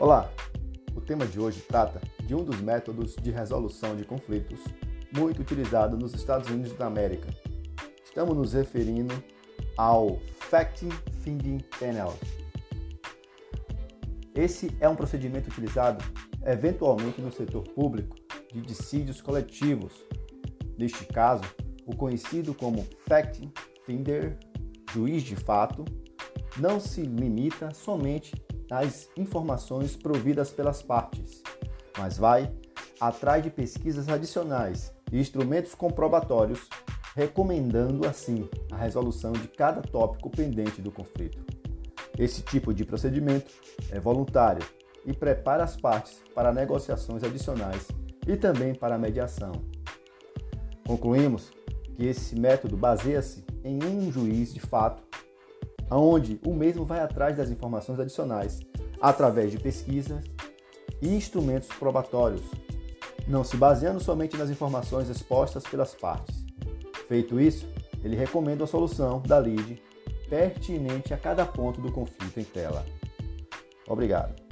Olá! O tema de hoje trata de um dos métodos de resolução de conflitos muito utilizado nos Estados Unidos da América. Estamos nos referindo ao Fact-Finding Panel. Esse é um procedimento utilizado eventualmente no setor público de dissídios coletivos. Neste caso, o conhecido como Fact Finder, juiz de fato, não se limita somente as informações providas pelas partes, mas vai atrás de pesquisas adicionais e instrumentos comprobatórios, recomendando assim a resolução de cada tópico pendente do conflito. Esse tipo de procedimento é voluntário e prepara as partes para negociações adicionais e também para a mediação. Concluímos que esse método baseia-se em um juiz de fato onde o mesmo vai atrás das informações adicionais através de pesquisas e instrumentos probatórios, não se baseando somente nas informações expostas pelas partes. Feito isso, ele recomenda a solução da lead pertinente a cada ponto do conflito em tela. Obrigado.